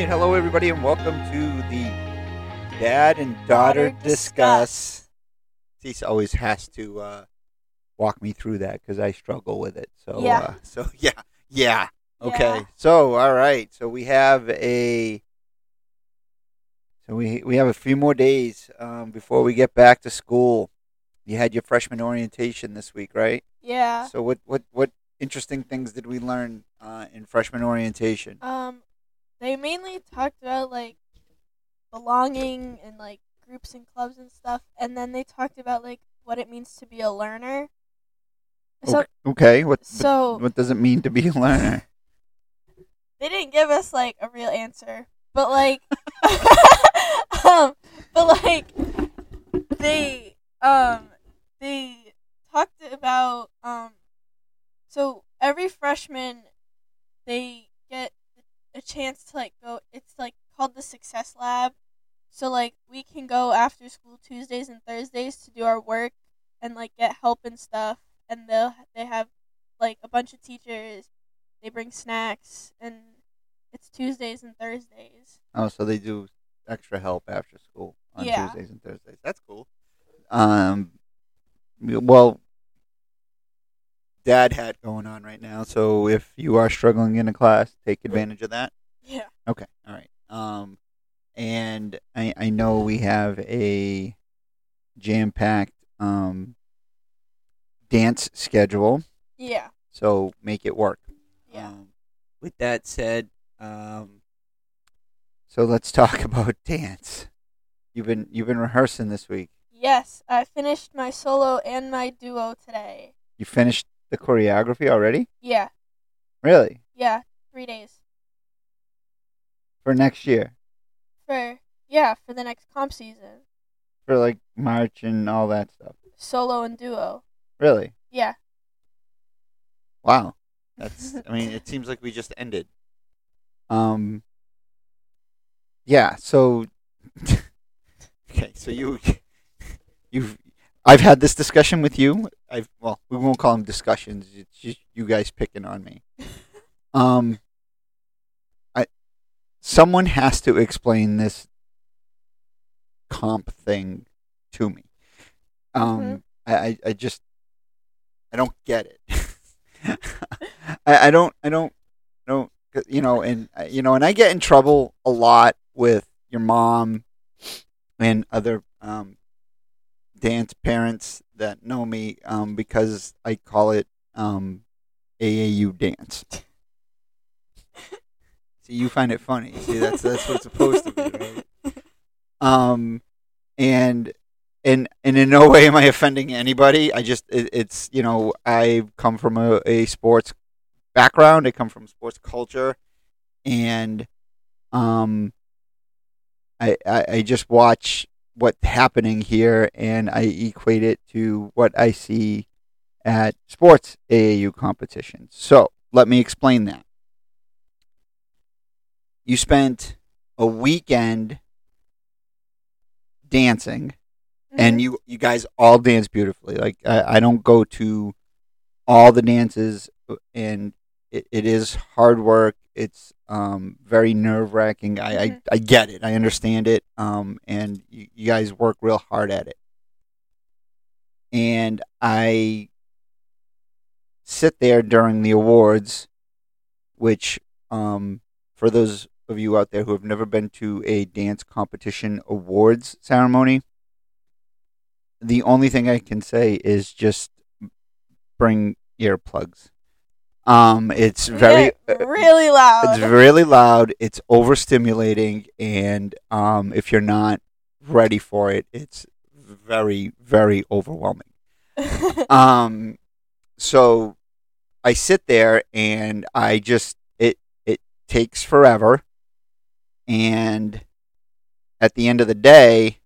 right, hello everybody, and welcome to the Dad and Daughter, Daughter Discuss. Cece always has to uh, walk me through that because I struggle with it. So, Yeah. uh, so yeah, yeah. Okay. Yeah. So, all right. So we have a. So we we have a few more days um, before we get back to school. You had your freshman orientation this week, right? Yeah. So what what what interesting things did we learn uh, in freshman orientation? Um, they mainly talked about like belonging and like groups and clubs and stuff, and then they talked about like what it means to be a learner. So okay. okay. What so- what does it mean to be a learner? they didn't give us like a real answer, but like, um, but like they um they talked about um so every freshman they get a chance to like go it's like called the success lab so like we can go after school tuesdays and thursdays to do our work and like get help and stuff and they'll they have like a bunch of teachers they bring snacks and it's tuesdays and thursdays Oh, so they do extra help after school on Yeah. Tuesdays and Thursdays. That's cool. Um, well, Dad had going on right now, so if you are struggling in a class, take advantage of that. Yeah Okay, all right. Um, and I I know we have a jam packed um dance schedule, yeah so make it work. yeah Um, with that said, um, so let's talk about dance. You've been you've been rehearsing this week. yes i finished my solo and my duo today You finished the choreography already? yeah Really? yeah three days For next year? for yeah for the next comp season For like March and all that stuff? solo and duo Really? yeah Wow. That's. I mean, it seems like we just ended. Um. Yeah. So. okay. So you, you've. I've had this discussion with you. I've. Well, we won't call them discussions. It's just you guys picking on me. Um. Someone has to explain this comp thing to me. Um. Mhm. I, I. I just. I don't get it. I, I don't. I don't. Don't. You know, and uh, you know, and I get in trouble a lot with your mom and other um, dance parents that know me um, because I call it um, AAU dance. You find it funny. See, that's that's what it's supposed to be, right? Um, and and and in no way am I offending anybody. I just it, it's you know I come from a, a sports background. I come from sports culture, and um, I, I I just watch what's happening here, and I equate it to what I see at sports AAU competitions. So let me explain that. You spent a weekend dancing and Mhm. you you guys all dance beautifully. Like I, I don't go to all the dances, uh, and it, it is hard work. It's um very nerve wracking. I, I Mhm. I get it. I understand it. Um, and you, you guys work real hard at it. And I sit there during the awards, which um for those of you out there who have never been to a dance competition awards ceremony, the only thing I can say is just bring earplugs. Um, it's very really loud it's really loud. It's overstimulating, and um, if you're not ready for it, it's very very overwhelming. Um, so I sit there and I just it it takes forever, and at the end of the day,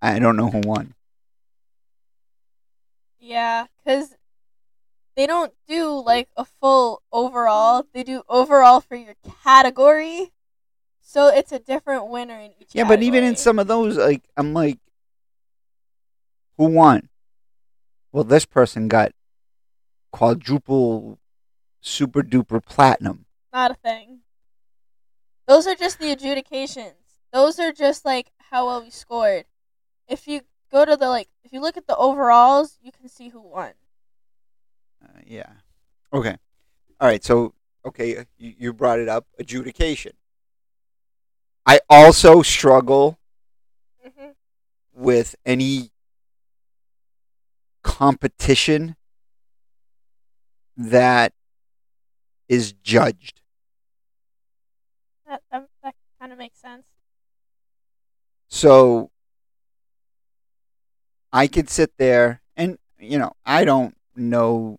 I don't know who won. Yeah, because they don't do like a full overall. They do overall for your category. So it's a different winner in each Yeah, but even in some of those, like I'm like, who won? Well, this person got quadruple, super duper platinum. Not a thing. Those are just the adjudications. Those are just like how well we scored. If you go to the like, if you look at the overalls, you can see who won. Uh, yeah. Okay. All right. So, okay, you, you brought it up adjudication. I also struggle Mm-hmm. with any competition that is judged. That that, that kind of makes sense. So I could sit there and you know, I don't know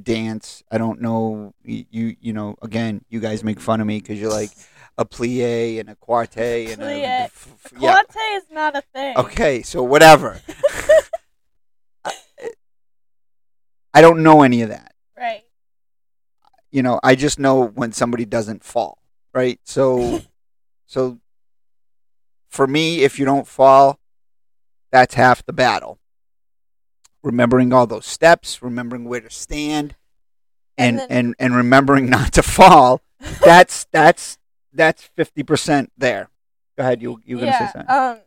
dance. I don't know you you know, again, you guys make fun of me cuz you're like a plie and a quartet and a Plie. f- f- yeah. Quante is not a thing. Okay, so whatever. I don't know any of that. Right. You know, I just know when somebody doesn't fall, right? So so for me, if you don't fall, that's half the battle. Remembering all those steps, remembering where to stand, and And and, then- and, remembering not to fall, that's that's that's fifty percent there. Go ahead, you you gonna say something. Um.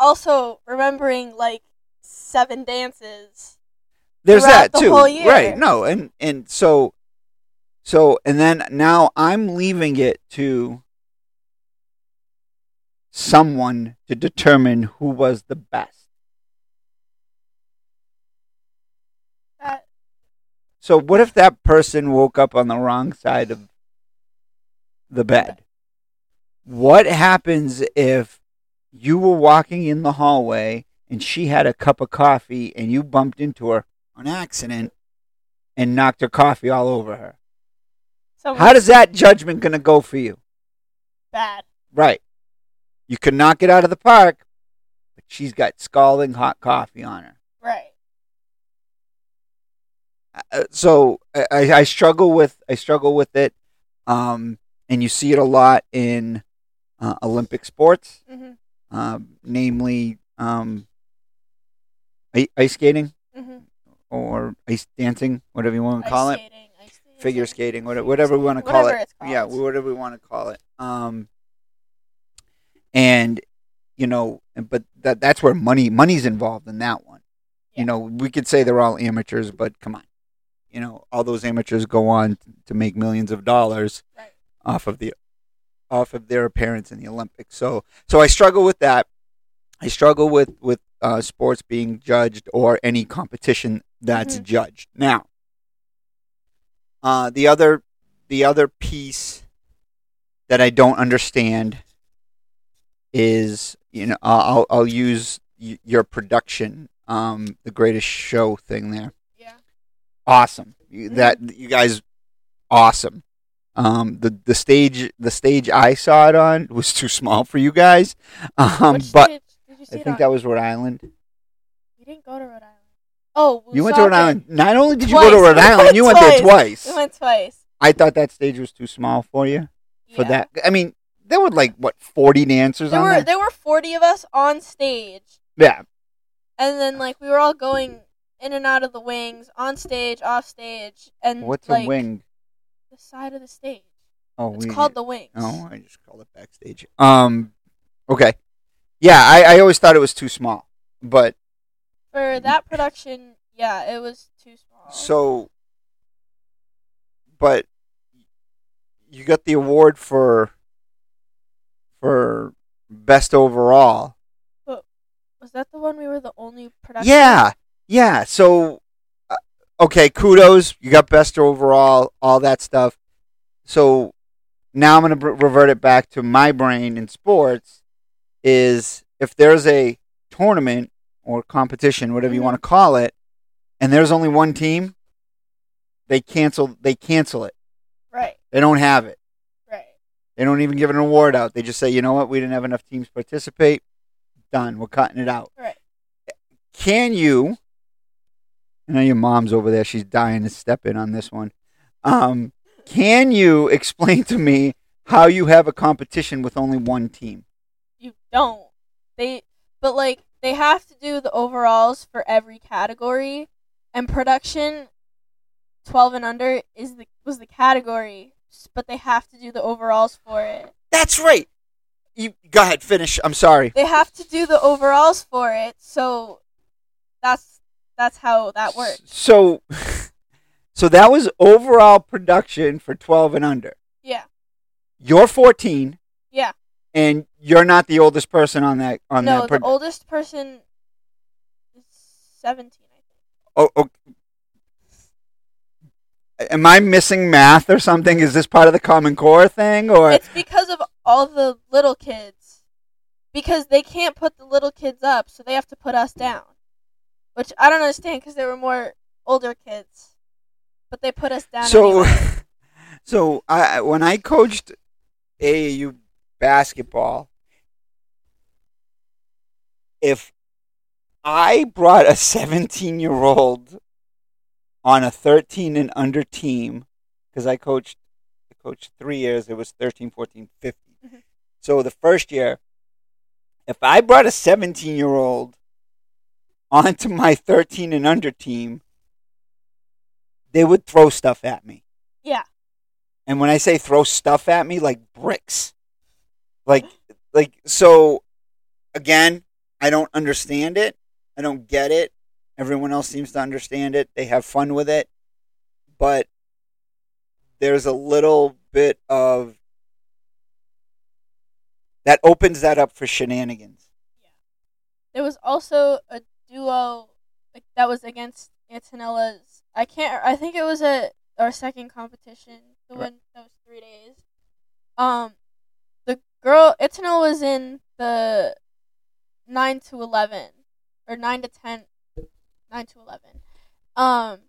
Also, remembering like seven dances. There's that the too, right? No, and and so so and then now I'm leaving it to someone to determine who was the best. That So what if that person woke up on the wrong side of the bed? What happens if you were walking in the hallway and she had a cup of coffee and you bumped into her on accident and knocked her coffee all over her? How does that judgment going to go for you? bad. Right. You can knock it out of the park, but she's got scalding hot coffee on her. Right. uh, so I, I struggle with I struggle with it, um, and you see it a lot in uh, Olympic sports, Mhm. um, namely um, ice skating Mhm. or ice dancing, whatever you want to Ice call it, skating, skating, figure skating, whatever, whatever we want to call whatever it. Yeah, whatever we want to call it. Um, and you know, but that that's where money money's involved in that one. Yeah. You know, we could say they're all amateurs, but come on, you know, all those amateurs go on to make millions of dollars Right. off of the off of their appearance in the Olympics. So, so I struggle with that. I struggle with with uh, sports being judged or any competition that's Mhm. judged. Now, uh, the other the other piece that I don't understand is you know I'll I'll use y- your production um the greatest show thing there Yeah. awesome You- that you guys awesome um the the stage the stage I saw it on was too small for you guys um Which but stage did you see I it think on? that was Rhode Island You didn't go to Rhode Island. Oh, you went to Rhode. Island not only did you go to Rhode Island you went there twice. twice We went twice. I thought that stage was too small for you for Yeah. that I mean there were like what 40 dancers There on were there there were forty of us on stage, yeah and then like we were all going in and out of the wings, on stage, off stage, and what's like, a wing The side of the stage. oh It's we- called the wings. Oh, I just call it backstage. Um, okay, yeah, I, I always thought it was too small, but For that production, yeah, it was too small. so, but you got the award for for best overall. was that the one we were the only production? Yeah, yeah. So, uh, okay, kudos. You got best overall, all that stuff. So now I'm going to revert it back to my brain in sports. Is if there's a tournament or competition, whatever you Mhm. want to call it, and there's only one team, they cancel. They cancel it. Right. They don't have it. Right. They don't even give an award out. They just say, you know what, we didn't have enough teams participate. Done. We're cutting it out. Right. Can you? I know your mom's over there. She's dying to step in on this one. Um, can you explain to me how you have a competition with only one team? You don't. They but like they have to do the overalls for every category and production 12 and under is the was the category but they have to do the overalls for it. That's right. You go ahead, finish. I'm sorry. They have to do the overalls for it, so that's that's how that works. So, so that was overall production for 12 and under. Yeah. You're 14. Yeah. And you're not the oldest person on that on no, that. the pro- oldest person is seventeen, I think. oh, oh. Am I missing math or something? Is this part of the Common Core thing, or It's because of all the little kids. Because they can't put the little kids up, so they have to put us down. Which I don't understand because there were more older kids. But they put us down so? anyway. So I when I coached AAU basketball, if I brought a 17 year old on a 13 and under team, because I coached, I coached three years, it was 13, 14, 15. Mhm. So the first year, if I brought a 17 year old onto my 13 and under team, they would throw stuff at me. Yeah. And when I say throw stuff at me, like bricks. Like, like, so again, I don't understand it. I don't get it. Everyone else seems to understand it. They have fun with it. But there's a little bit of that opens that up for shenanigans. Yeah. There was also a duo like, that was against Antonella's. I can't. I think it was a our second competition. The Right. one that was three days. Um, girl Antonella was in the nine to eleven or nine to ten, nine to eleven. Um,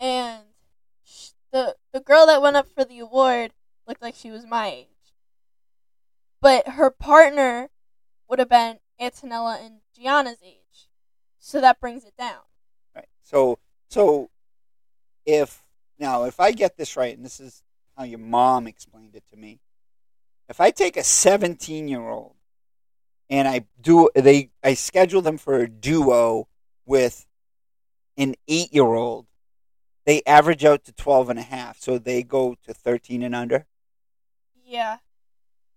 and the the girl that went up for the award looked like she was my age, but her partner would have been Antonella and Gianna's age. So that brings it down. Right. So so if now if I get this right, and this is how your mom explained it to me, if I take a 17 year old and I do they I schedule them for a duo with an eight year old, they average out to 12 and a half. So they go to 13 and under. Yeah.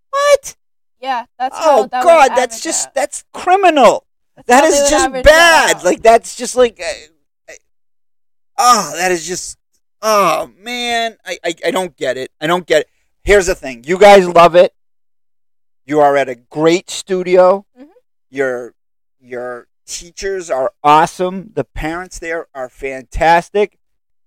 What? Yeah, that's how Oh that God, that's just out. that's criminal. That's That is just bad. Like that's just like, uh, uh, oh, that is just, oh man, I, I I don't get it. I don't get it. Here's the thing: you guys love it. You are at a great studio. Mhm. Your your teachers are awesome. The parents there are fantastic.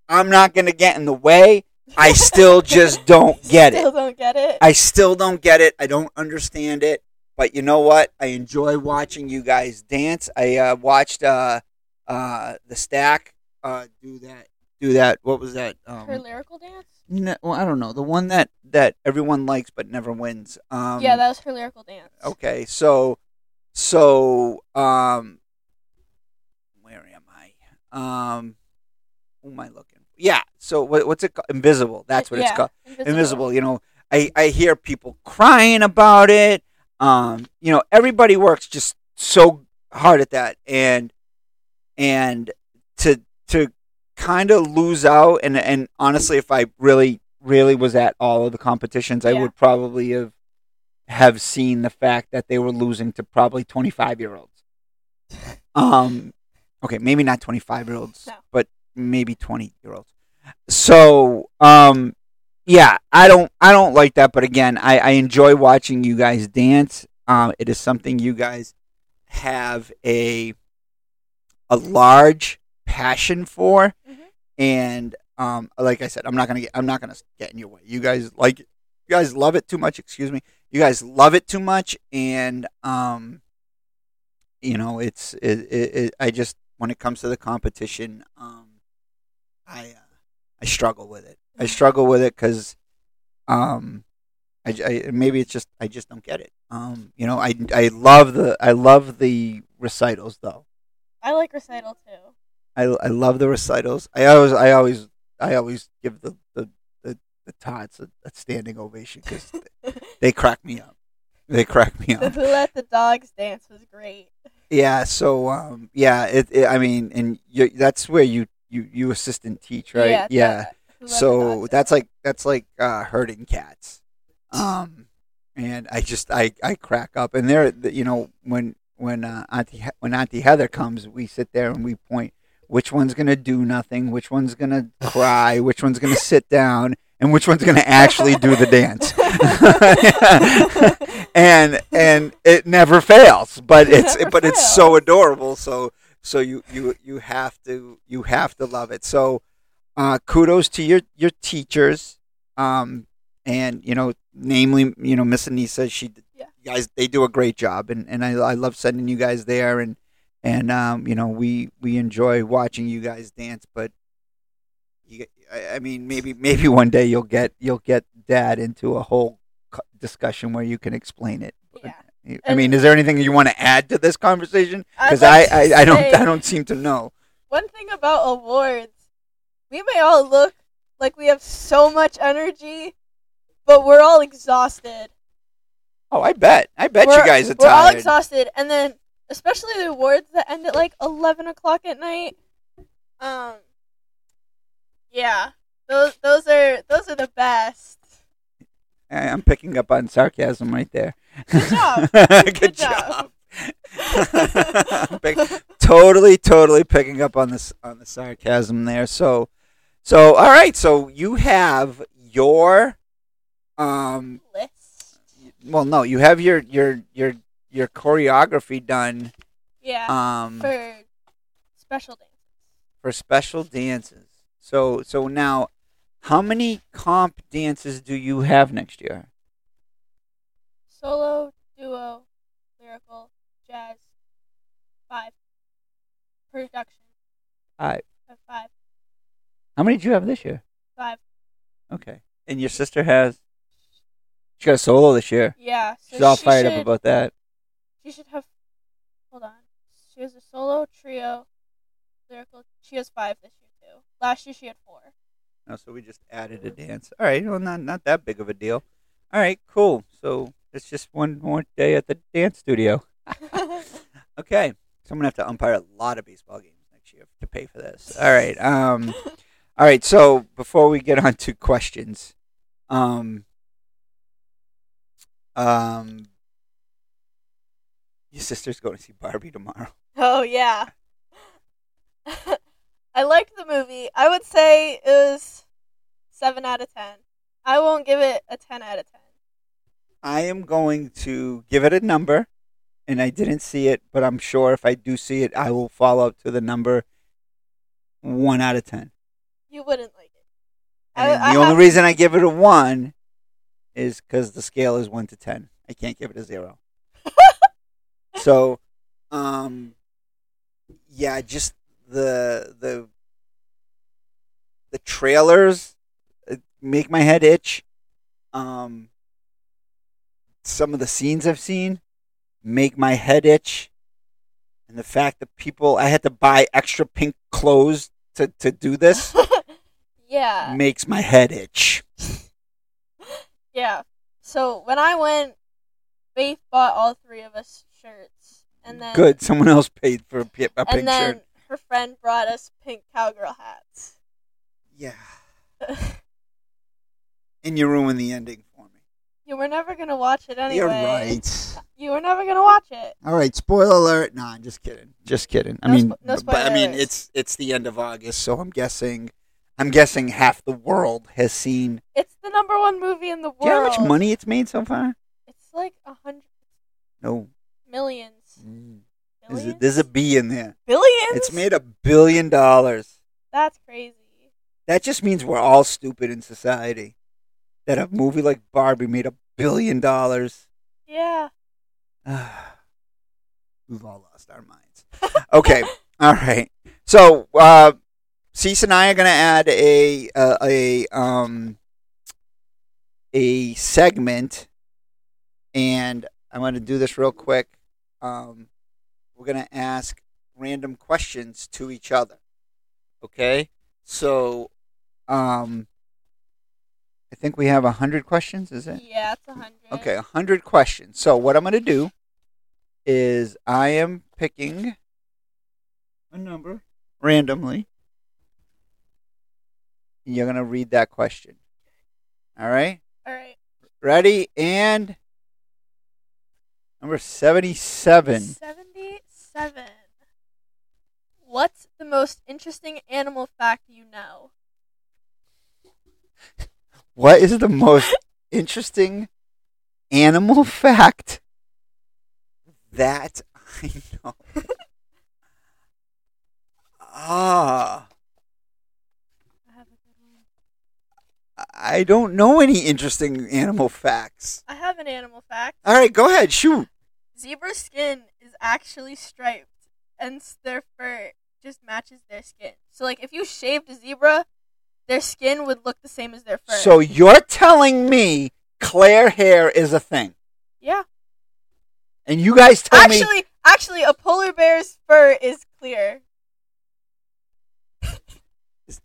I'm not gonna get in the way. I still just don't get it. Still don't get it. I still don't get it. I don't understand it. But you know what? I enjoy watching you guys dance. I uh, watched uh, uh, the stack uh, do that. Do that. What was that? Um, Her lyrical dance? No, well, I don't know. The one that that everyone likes but never wins. Um, yeah, that was her lyrical dance. Okay, so so um, where am I? Um, who am I looking? Yeah. So what, what's it called? Invisible. That's what it's called Invisible. invisible you know i i hear people crying about it um you know everybody works just so hard at that and and to to kind of lose out and and honestly if i really really was at all of the competitions i would probably have have seen the fact that they were losing to probably 25 year olds um okay maybe not 25 year olds No. but maybe 20 year olds so um yeah i don't i don't like that but again i i enjoy watching you guys dance. Um it is something you guys have a a large passion for. Mhm. and um like i said i'm not gonna get i'm not gonna get in your way. You guys like it you guys love it too much excuse me. You guys love it too much and um you know it's it, it, it i just when it comes to the competition um i uh, i struggle with it. I struggle with it because um I, I maybe it's just i just don't get it. Um you know i i love the i love the recitals though. I like recital too. I, I love the recitals. I always I always I always give the the the, the tots a, a standing ovation because they, they crack me up. They crack me up. Who Let the Dogs Dance was great. Yeah. So um yeah it, it I mean and you, that's where you you you assistant teach right? Yeah. Yeah. that- Who let the so that's like that's like uh, herding cats. Um, and I just I, I crack up, and they're you know when when uh, Auntie when Auntie Heather comes, we sit there and we point which one's gonna do nothing, which one's gonna cry, which one's gonna sit down, and which one's gonna actually do the dance. and and it never fails, but It it's but it's so adorable. So so you you you have to you have to love it. So uh, kudos to your your teachers, um, and you know, namely, you know, Miss Anissa. She, Yeah. guys, they do a great job, and, and I I love sending you guys there, and and um, you know, we we enjoy watching you guys dance. But you, I, I mean, maybe maybe one day you'll get you'll get Dad into a whole discussion where you can explain it. Yeah. I mean, is there anything you want to add to this conversation? Because like I, I, I don't I don't seem to know. One thing about awards, we may all look like we have so much energy, but we're all exhausted. Oh, I bet. I bet we're, you guys are We're all tired. exhausted, and then especially the awards that end at like eleven o'clock at night. Um, yeah, those those are those are the best. I'm picking up on sarcasm right there. Good job. Good, Good job. job. Pick- totally, totally picking up on this on the sarcasm there. So, so all right. So you have your, um, List. well, no, you have your your your your choreography done, Yeah, um, for, special dances. For special dances. So, so now, how many comp dances do you have next year? Solo, duo, lyrical, jazz. Five. Production. Five. Five. How many did you have this year? Five. Okay. And your sister has. She got a solo this year. Yeah. So She's all fired should, up about that. She should have. Hold on. She has a solo, trio, lyrical. She has five this year too. Last year she had four. Oh, so we just added a dance. All right. Well, not not that big of a deal. All right. Cool. So it's just one more day at the dance studio. Okay. So I'm gonna have to umpire a lot of baseball games next year to pay for this. All right. Um. All right. So before we get on to questions, um, um, your sister's going to see Barbie tomorrow. oh yeah. I liked the movie. I would say it was seven out of ten. I won't give it a ten out of ten. I am going to give it a number, and I didn't see it, but I'm sure if I do see it, I will follow up to the number one out of ten. You wouldn't like it. And I- I the only have- reason I give it a one is because the scale is one to ten. I can't give it a zero. So, um, yeah, just the the the trailers make my head itch. Um, some of the scenes I've seen make my head itch, and the fact that people I had to buy extra pink clothes to to do this yeah. makes my head itch. Yeah. So when I went, Faith bought all three of us shirts, and then Good, someone else paid for a, pi- a pink and then shirt. her friend brought us pink cowgirl hats. Yeah, and you ruined the ending for me. you were never gonna watch it anyway. You're right. You were never gonna watch it. All right, spoiler alert. Nah, I'm just kidding. Just kidding. I No mean, spo- no but I mean, spoilers. it's it's the end of August, so I'm guessing, I'm guessing half the world has seen. It's the number one movie in the world. Do you know how much money it's made so far? It's like a hundred No. millions. Mm. There's a B in there. Billions. It's made a billion dollars. That's crazy. That just means we're all stupid in society. That a movie like Barbie made a billion dollars. Yeah. We've all lost our minds. Okay, all right. So, uh, Cease and I are going to add a uh, a um a segment, and I'm going to do this real quick. Um, we're going to ask random questions to each other. Okay, so um, I think we have a hundred questions. Is it? Yeah, it's a hundred. Okay, a hundred questions. So what I'm going to do is I am picking a number randomly, and you're gonna read that question. All right. All right. Ready and number seventy-seven. Seventy-seven. What's the most interesting animal fact you know? What is the most interesting animal fact that I know? Ah, I have a good. I don't know any interesting animal facts. I have an animal fact. All right, go ahead, shoot. Zebra skin is actually striped, and their fur just matches their skin. So, like, if you shaved a zebra, their skin would look the same as their fur. So you're telling me Claire hair is a thing, yeah, and you guys tell me actually, actually, a polar bear's fur is clear.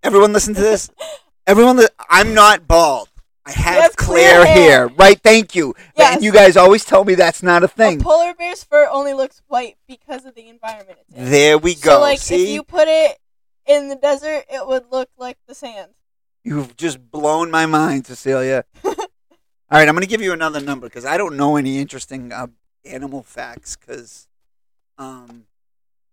Everyone listen to this. Everyone, li- I'm not bald. I have have clear clear hair. hair. Right? Thank you. Yes. And you guys always tell me that's not a A thing. polar bear's fur only looks white because of the environment it's in. There we go. So, like, See, if you put it in the desert, it would look like the sand. you've just blown my mind, Cecilia. All right, I'm going to give you another number because I don't know any interesting uh, animal facts. Because um,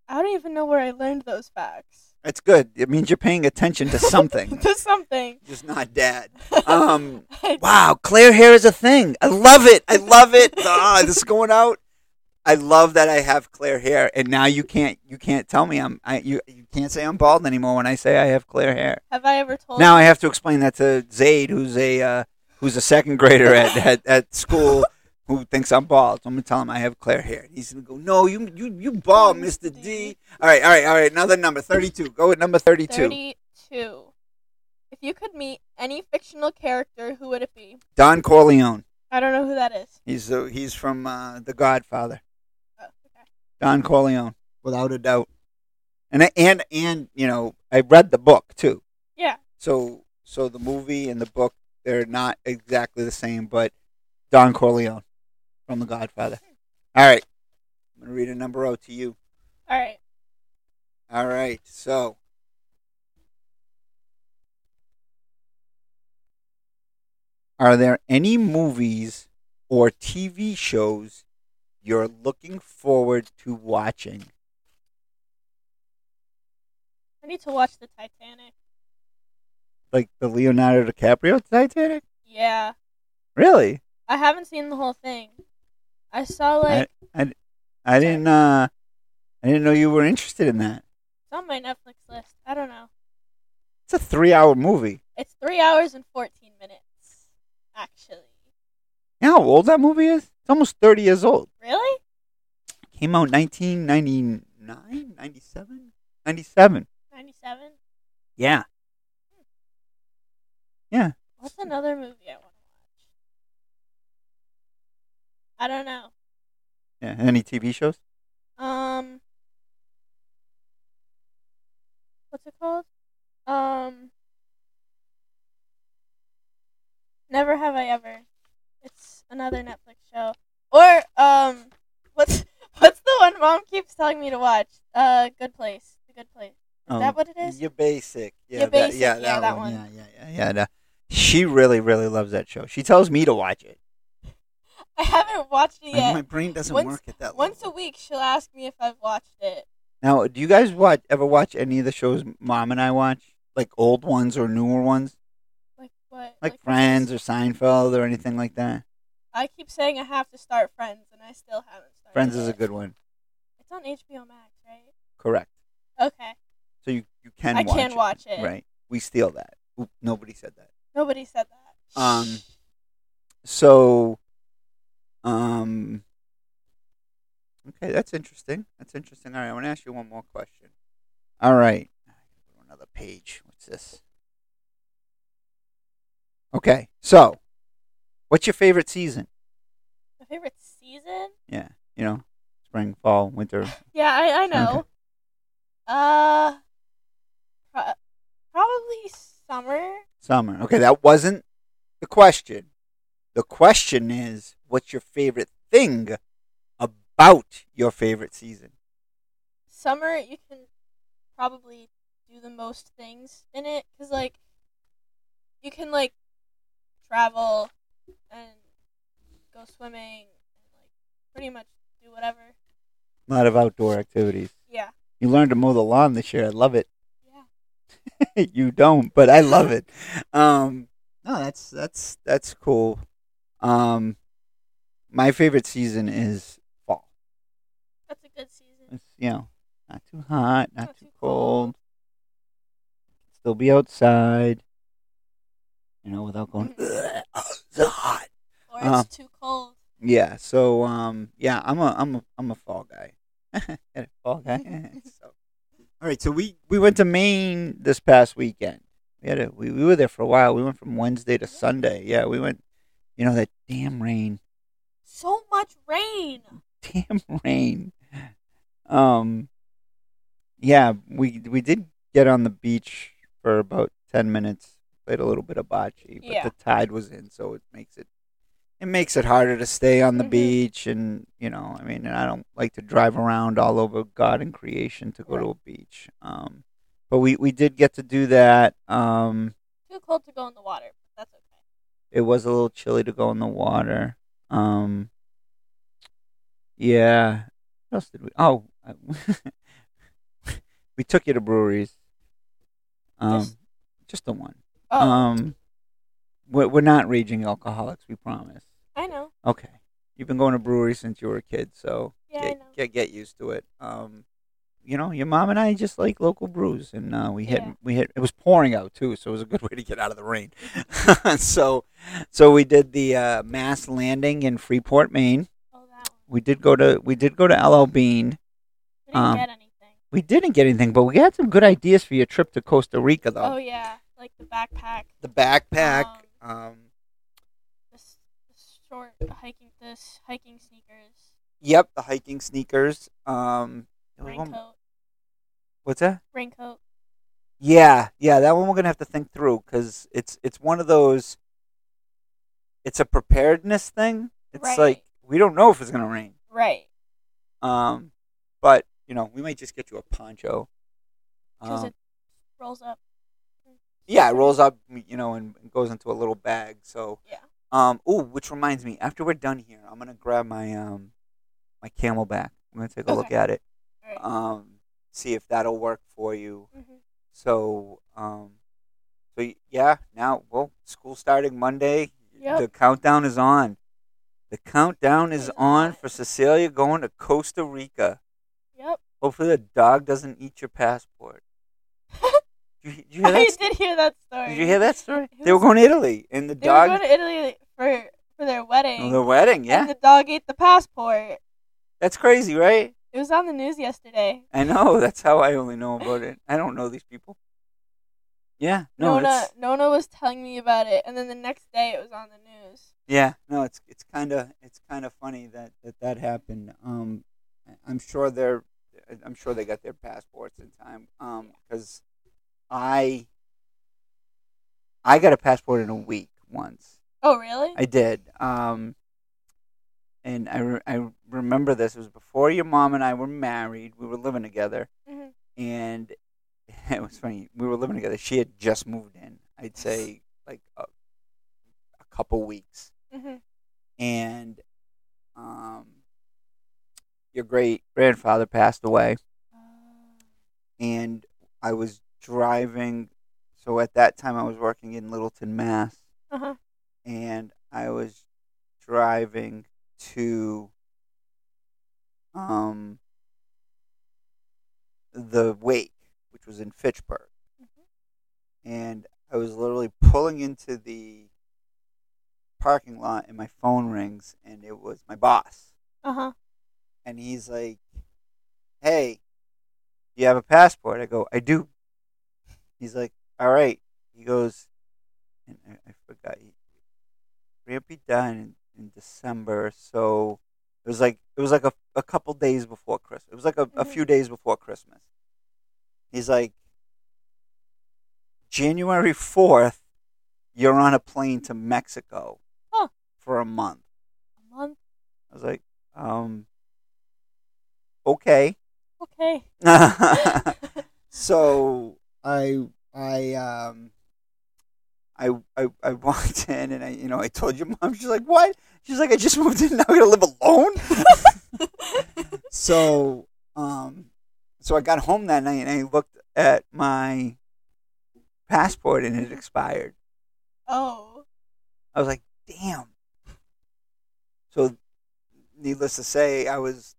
I don't even know where I learned those facts. It's good. It means you're paying attention to something, to something. just not dad. Um, Wow, clear hair is a thing. I love it. I love it. Ah, this is going out. I love that I have clear hair, and now you can't you can't tell me I'm I you you can't say I'm bald anymore when I say I have clear hair. Have I ever told Now I have to explain that to Zaid, who's a uh, who's a second grader at, at, at school, who thinks I'm bald. So I'm gonna tell him I have clear hair. He's gonna go, no, you you you bald, Mister D. All right, all right, all right. Another number, thirty-two. Go with number thirty-two. 32. If you could meet any fictional character, who would it be? Don Corleone. I don't know who that is. He's uh, he's from uh, The Godfather. Oh, okay. Don Corleone, without a doubt. And I, and and you know, I read the book too. Yeah. So so the movie and the book they're not exactly the same, but Don Corleone from The Godfather. All right, I'm gonna read a number out to you. All right. All right, so are there any movies or TV shows you're looking forward to watching? I need to watch the Titanic. Like the Leonardo DiCaprio Titanic? Yeah. Really? I haven't seen the whole thing. I saw like I, I didn't uh I didn't know you were interested in that. it's on my Netflix list. I don't know. It's a three hour movie. It's three hours and fourteen minutes, actually. You know how old that movie is? It's almost thirty years old. Really? Came out 1999, 97? 97. Ninety-seven. Yeah. Yeah. What's another movie I want to watch? I don't know. Yeah. Any TV shows? Um, what's it called? Um, Never Have I Ever. It's another Netflix show. Or um, what's what's the one Mom keeps telling me to watch? Uh, Good Place. The Good Place. Is that what it is? You're basic. Yeah, You're that- Basic, yeah, yeah, that, that one. one. Yeah, yeah, yeah, yeah. that- She really, really loves that show. She tells me to watch it. I haven't watched it yet. My brain doesn't Once- work at that Once a week, she'll ask me if I've watched it. Now, do you guys watch ever watch any of the shows Mom and I watch, like old ones or newer ones, Like what? like what's Friends or Seinfeld or anything like that? I keep saying I have to start Friends, and I still haven't started. Friends is a good one. It's on HBO Max, right? Correct. Okay, So you you can I watch can it. watch it. Right. We steal that. Oop, nobody said that. Nobody said that. Um, So, um, okay, that's interesting. That's interesting. All right, I want to ask you one more question. All right, another page. What's this? Okay, so, what's your favorite season? My favorite season? Yeah, you know, spring, fall, winter. Yeah, I, I know. Okay. Uh, pro- probably summer. Summer. Okay, that wasn't the question. The question is, what's your favorite thing about your favorite season? Summer, you can probably do the most things in it, cause like you can like travel and go swimming and like pretty much do whatever. A lot of outdoor activities. Yeah. You learned to mow the lawn this year. I love it. Yeah. you don't, but I love it. Um, no, that's that's that's cool. Um, my favorite season is fall. That's a good season. It's you know not too hot, not, Not too too cold. cold. Still be outside. You know, without going. Mhm. "Ugh, oh, it's hot. Or it's Uh, too cold. Yeah. So um, yeah, I'm a I'm a I'm a fall guy. Fall guy. so, all right. So we we went to Maine this past weekend. We had a, we we were there for a while. We went from Wednesday to Sunday. Yeah, we went. You know that damn rain. So much rain. damn rain. Um, yeah, we we did get on the beach for about ten minutes. Played a little bit of bocce, but Yeah. the tide was in, so it makes it it makes it harder to stay on the Mhm. beach. And you know, I mean, and I don't like to drive around all over God and creation to go to a beach. Um, but we we did get to do that. Um, Too cold to go in the water, but that's okay. it was a little chilly to go in the water. Um, yeah. What else did we? Oh, we took you to breweries. Um, Just- just the one. Oh, Um, we're, we're not raging alcoholics. We promise. I know. Okay. You've been going to breweries since you were a kid, so Yeah, get, get get used to it. Um, you know, your mom and I just like local brews, and uh, we hit Yeah. we hit. It was pouring out too, so it was a good way to get out of the rain. so, so we did the uh, Mast Landing in Freeport, Maine. Oh, that one. We did go to we did go to LL Bean. We didn't Um, get anything. We didn't get anything, but we had some good ideas for your trip to Costa Rica, though. Oh yeah, like the backpack, The backpack. Um, the, the short hiking, this hiking sneakers, yep, the hiking sneakers. Um, there was one- raincoat, what's that? raincoat. Yeah, yeah, that one we're gonna have to think through because it's it's one of those. It's a preparedness thing. It's Right. like we don't know if it's gonna rain. Right. Um, but you know we might just get you a poncho. Because Um, it rolls up. yeah, it rolls up, you know, and goes into a little bag. So Yeah. um, ooh, which reminds me, after we're done here, I'm gonna grab my um my CamelBak. I'm gonna take a look at it. Right. Um, see if that'll work for you. hmm So, um, so yeah, now, well, school starting Monday. Yep. The countdown is on. The countdown is on for Cecilia going to Costa Rica. Yep. Hopefully, the dog doesn't eat your passport. Did you, did you hear I that? st- did hear that story. Did you hear that story? It They were going to Italy, and the They were dog. going to Italy for for their wedding. Oh, the wedding, And yeah. the dog ate the passport. That's crazy, right? It was on the news yesterday. I know. That's how I only know about it. I don't know these people. Yeah, no, Nona it's- Nona was telling me about it, and then the next day it was on the news. Yeah, no, it's it's kind of it's kind of funny that, that that happened. Um, I'm sure they're I'm sure they got their passports in time. Um, because I I got a passport in a week once. Oh, really? I did. Um, and I re- I remember this. It was before your mom and I were married. We were living together, Mhm. and it was funny. We were living together. She had just moved in. I'd say like a, a couple weeks Mhm. and um, your great grandfather passed away, and I was driving. So at that time, I was working in Littleton, Mass, Uh huh. and I was driving to um the wake, which was in Fitchburg, and I was literally pulling into the parking lot, and my phone rings, and it was my boss, Uh huh. and he's like, "Hey, you have a passport?" I go, "I do." He's like, "All right." He goes, and I, I forgot. He, Rampy died in, December, so it was like it was like a, a couple days before Christmas. It was like a, a Mhm. few days before Christmas. He's like, January fourth, you're on a plane to Mexico Huh. for a month. A month. I was like, um, okay. Okay. so I I um I, I I walked in and I you know I told your mom. She's like, "What?" She's like, "I just moved in. Now I'm gonna live alone." so um, so I got home that night and I looked at my passport and it expired. Oh. I was like, "Damn." So, needless to say, I was.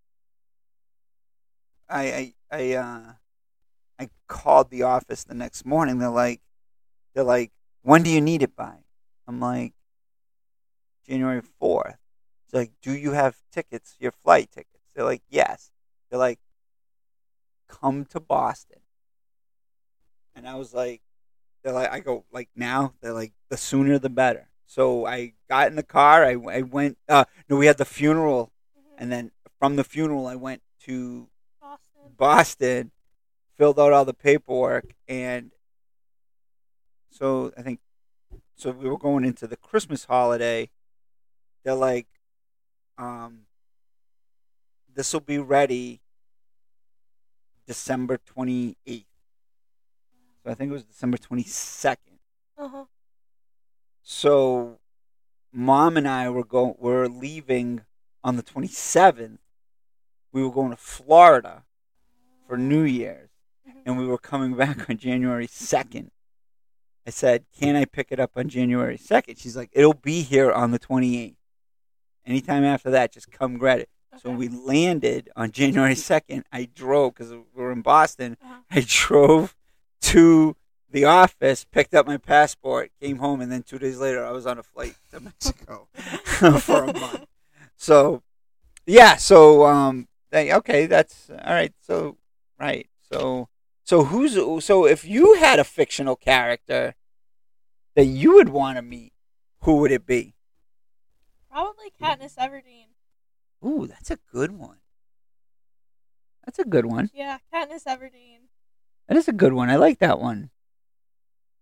I I I uh, I called the office the next morning. They're like, they're like, when do you need it by? I'm like, January 4th. It's like, do you have tickets, your flight tickets? They're like, yes. They're like, come to Boston. And I was like, they're like, I go, like, now? They're like, the sooner the better. So I got in the car. I, I went, uh, no, we had the funeral. Mhm. And then from the funeral, I went to Boston. Boston, filled out all the paperwork, and so I think so we were going into the Christmas holiday. They're like, um, this will be ready December twenty eighth. So I think it was December twenty second. Uh-huh. So mom and I were going were leaving on the twenty seventh. We were going to Florida for New Year's, Mhm. and we were coming back on January 2nd. I said, Can I pick it up on January 2nd? She's like, It'll be here on the 28th. Anytime after that, just come grab it. So we landed on January 2nd. I drove, because we were in Boston, Uh-huh. I drove to the office, picked up my passport, came home, and then two days later, I was on a flight to Mexico for a month. So, yeah. So, um, they- okay, that's all right. So, right. So, so who's so if you had a fictional character that you would want to meet, who would it be? Probably Katniss Everdeen. Ooh, that's a good one. That's a good one. Yeah, Katniss Everdeen. That is a good one. I like that one.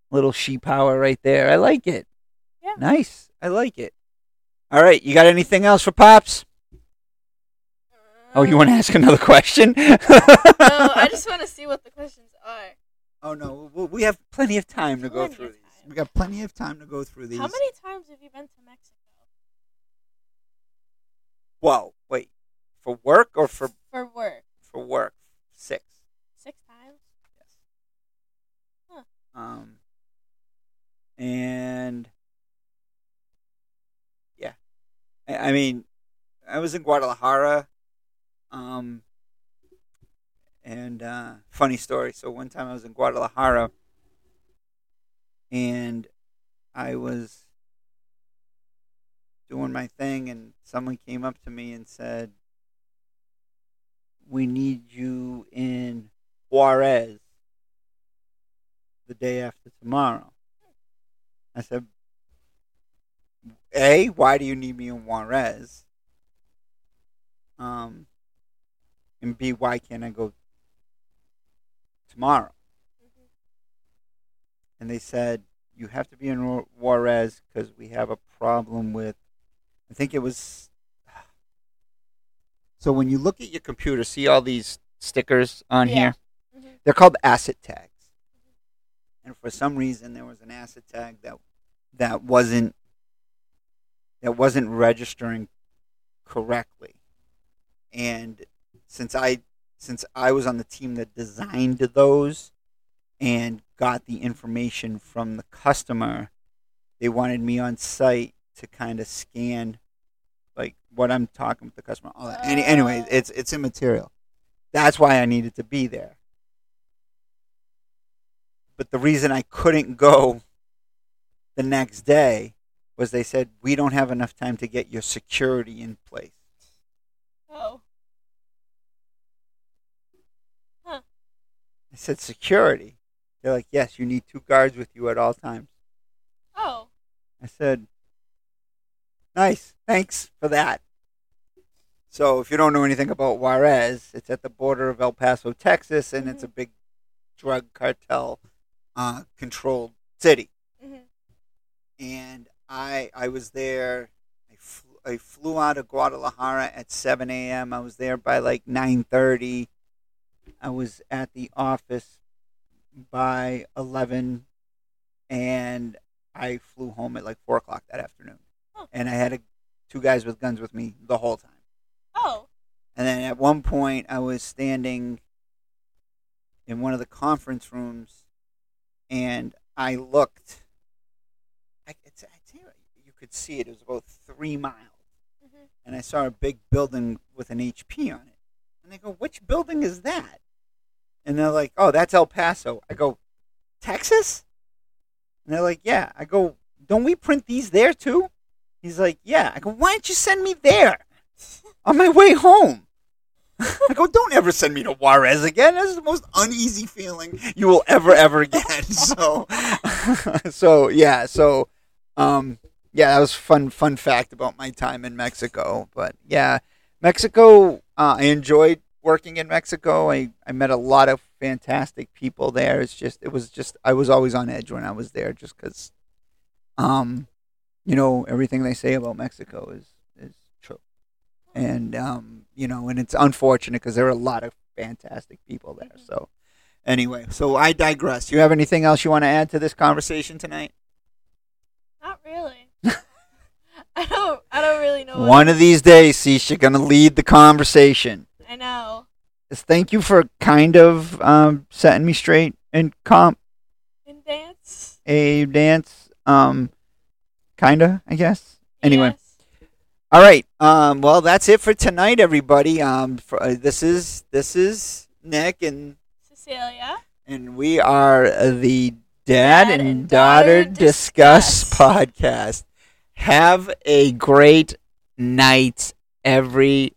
Little she power right there. I like it. Yeah. Nice. I like it. All right. You got anything else for Pops? Oh, you want to ask another question? no, I just want to see what the questions are. Oh no, we- we have plenty of time to go through these. We got plenty of time to go through these. How many times have you been to Mexico? Whoa, wait. For work or for For work. for work? Six. Six times? Yes. Huh. Um. And yeah, I, I mean, I was in Guadalajara. Um. And uh, funny story. So one time I was in Guadalajara, and I was doing my thing, and someone came up to me and said, "We need you in Juarez the day after tomorrow." I said, "A, why do you need me in Juarez? Um, and B, why can't I go tomorrow?" Mhm. and they said you have to be in Ju- Juarez because we have a problem with. I think it was. So when you look at your computer, see all these stickers on Yeah. here. Mhm. They're called asset tags, and for some reason there was an asset tag that that wasn't that wasn't registering correctly, and since I since I was on the team that designed those and got the information from the customer, they wanted me on site to kind of scan like what I'm talking with the customer. All that. Any, anyway, Oh. it's it's immaterial. That's why I needed to be there. But the reason I couldn't go the next day was they said we don't have enough time to get your security in place. Oh. I said security. They're like, yes, you need two guards with you at all times. Oh. I said, nice, thanks for that. So, if you don't know anything about Juarez, it's at the border of El Paso, Texas, and it's a big drug cartel uh, controlled city. hmm And I I was there. I flew, I flew out of Guadalajara at 7 a.m. I was there by like 9:30. I was at the office by 11, and I flew home at like four o'clock that afternoon, Huh. and I had a, two guys with guns with me the whole time. Oh. And then at one point, I was standing in one of the conference rooms, and I looked. I, it's, I tell you, you could see it. It was about three miles, Mhm. and I saw a big building with an HP on it. And I go, "Which building is that?" And they're like, "Oh, that's El Paso." I go, "Texas?" And they're like, "Yeah." I go, "Don't we print these there too?" He's like, "Yeah." I go, "Why don't you send me there on my way home?" I go, "Don't ever send me to Juarez again. That's the most uneasy feeling you will ever ever get." So, so yeah, so, um, yeah, that was fun. Fun fact about my time in Mexico. But yeah, Mexico, uh, I enjoyed working in Mexico. I, I met a lot of fantastic people there. It's just it was just I was always on edge when I was there, just because, um, you know, everything they say about Mexico is is true, and um, you know, and it's unfortunate because there are a lot of fantastic people there. Mhm. So, anyway, so I digress. You have anything else you want to add to this conversation tonight? Not really. I don't. I don't really know. One of these days, Cease, you're gonna lead the conversation. I know. Thank you for kind of um, setting me straight in comp In dance. a dance. Um, kinda, I guess. Anyway, Yes. all right. Um, well, that's it for tonight, everybody. Um, for, uh, this is this is Nick, and Cecilia. and we are uh, the Dad, Dad and, and Daughter, Daughter Discuss Discuss. podcast. Have a great night, everybody.